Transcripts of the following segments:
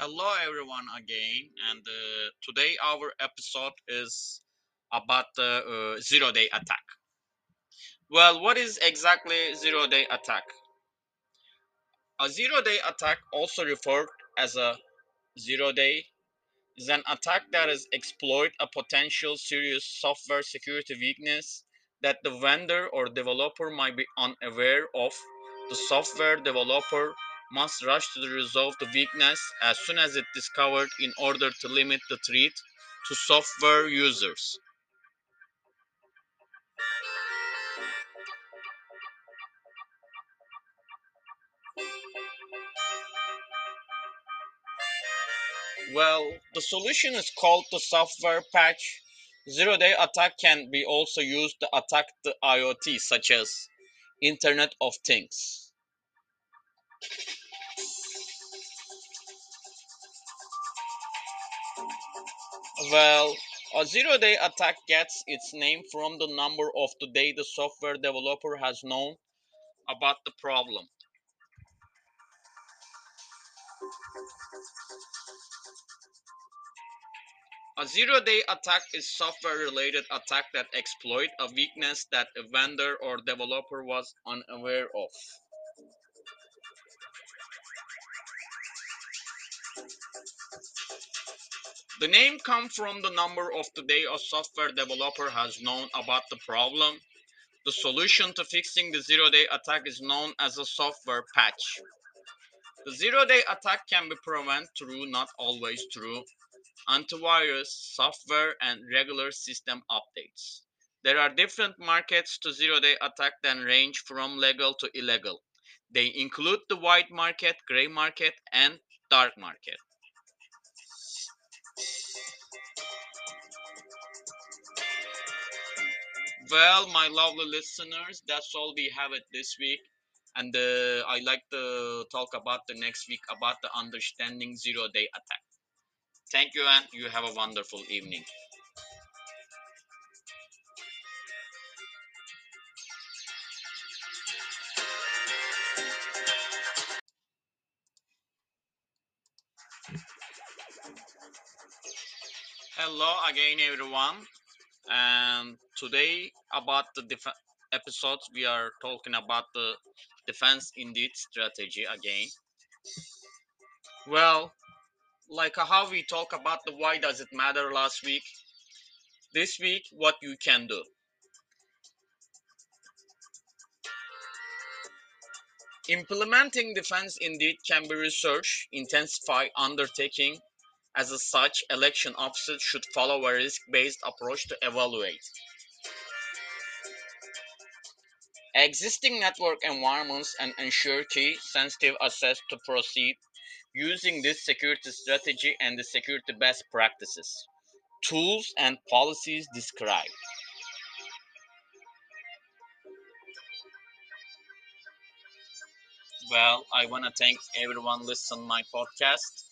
Hello, everyone, again. And uh, today, our episode is about the uh, zero day attack. Well, what is exactly zero day attack? A zero day attack, also referred as a zero day, is an attack that is exploit a potential serious software security weakness that the vendor or developer might be unaware of. The software developer must rush to resolve the weakness as soon as it discovered in order to limit the threat to software users. Well, the solution is called the software patch. Zero day attack can be also used to attack the IoT, such as Internet of Things. Well, a zero day attack gets its name from the number of the day the software developer has known about the problem. A zero day attack is software related attack that exploit a weakness that a vendor or developer was unaware of. The name comes from the number of the day a software developer has known about the problem. The solution to fixing the zero day attack is known as a software patch. The zero day attack can be prevented through, not always through, antivirus, software, and regular system updates. There are different markets to zero day attack that range from legal to illegal. They include the white market, gray market, and dark market. Well, my lovely listeners, that's all we have it this week. And uh, I like to talk about the next week about the understanding zero day attack. Thank you, and you have a wonderful evening. Hello again, everyone. And today, about the def- episodes, we are talking about the defense in depth strategy again. Well, like how we talk about the why does it matter last week, this week, what you can do. Implementing defense in depth can be research intensified undertaking As such, election officers should follow a risk-based approach to evaluate existing network environments and ensure key sensitive access to proceed using this security strategy and the security best practices, tools and policies described. Well, I want to thank everyone listening my podcast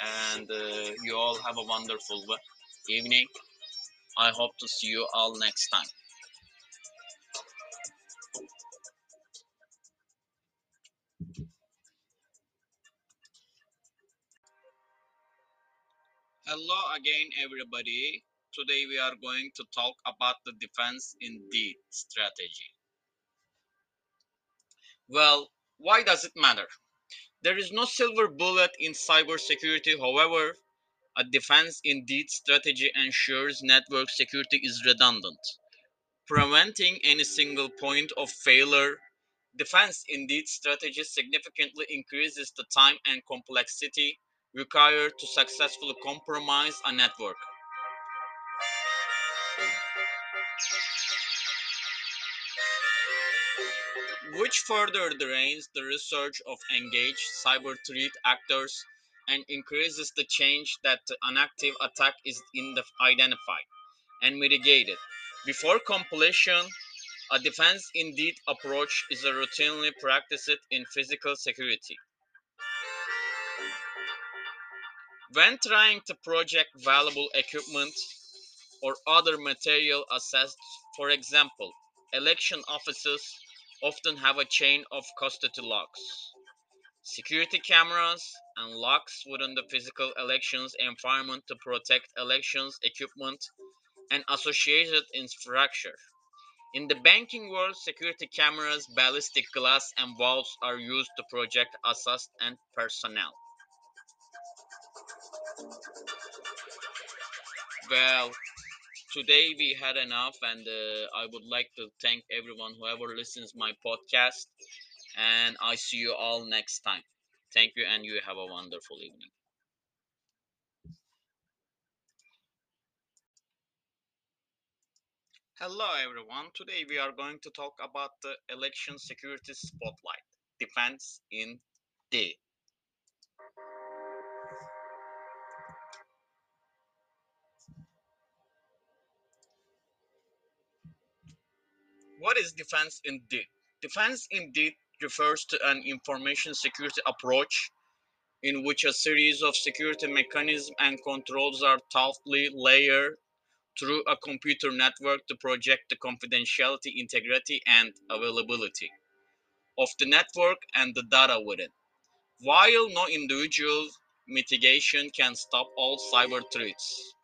and uh, you all have a wonderful evening. I hope to see you all next time. Hello again, everybody. Today we are going to talk about the defense in depth strategy. Well, why does it matter? There is no silver bullet in cybersecurity. However, a defense in depth strategy ensures network security is redundant, preventing any single point of failure. Defense in depth strategy significantly increases the time and complexity required to successfully compromise a network. Which further drains the research of engaged cyber threat actors and increases the change that an active attack is in identified and mitigated. Before completion, a defense in depth approach is routinely practiced in physical security. When trying to project valuable equipment or other material assets, for example, election offices often have a chain of custody locks security cameras and locks within the physical elections environment to protect elections equipment and associated infrastructure. In the banking world, security cameras, ballistic glass, and valves are used to project assets and personnel. Well, today we had enough, and uh, I would like to thank everyone whoever listens my podcast, and I see you all next time. Thank you, and you have a wonderful evening. Hello, everyone. Today we are going to talk about the election security spotlight, defense in depth. What is defense in indeed? Defense in indeed refers to an information security approach in which a series of security mechanisms and controls are thoughtfully layered through a computer network to project the confidentiality, integrity, and availability of the network and the data within. While no individual mitigation can stop all cyber threats,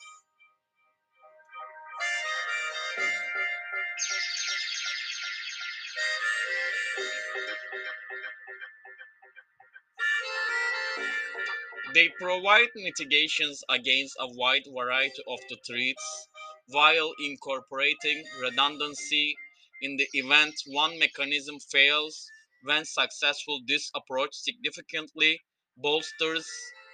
They provide mitigations against a wide variety of the threats while incorporating redundancy in the event one mechanism fails. When successful, this approach significantly bolsters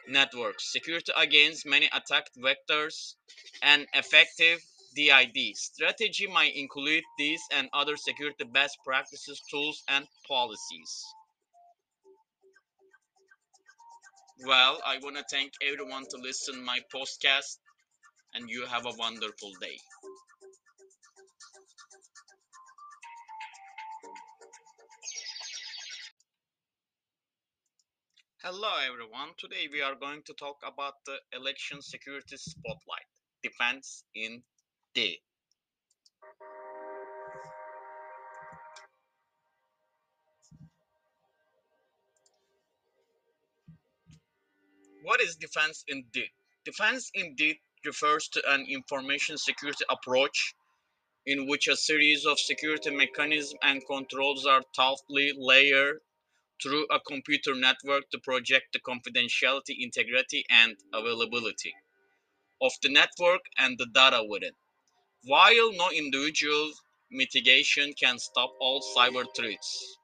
network security against many attack vectors and effective DID strategy might include these and other security best practices, tools, and policies. Well, I want to thank everyone to listen my podcast and you have a wonderful day. Hello everyone. Today we are going to talk about the election security spotlight, defense in depth. What is defense in depth? Defense in depth refers to an information security approach in which a series of security mechanisms and controls are thoughtfully layered through a computer network to project the confidentiality, integrity, and availability of the network and the data within. While no individual mitigation can stop all cyber threats,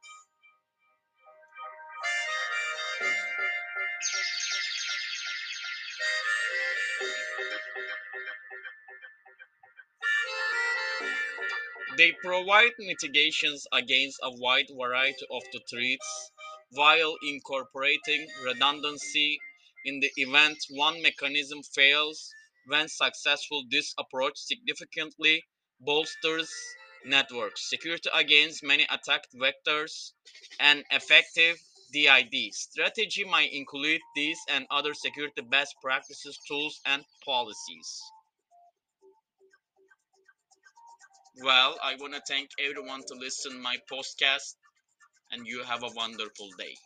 They provide mitigations against a wide variety of the threats while incorporating redundancy in the event one mechanism fails. When successful, this approach significantly bolsters network security against many attack vectors and effective DID strategy might include these and other security best practices, tools, and policies. Well, I want to thank everyone to listen my podcast and you have a wonderful day.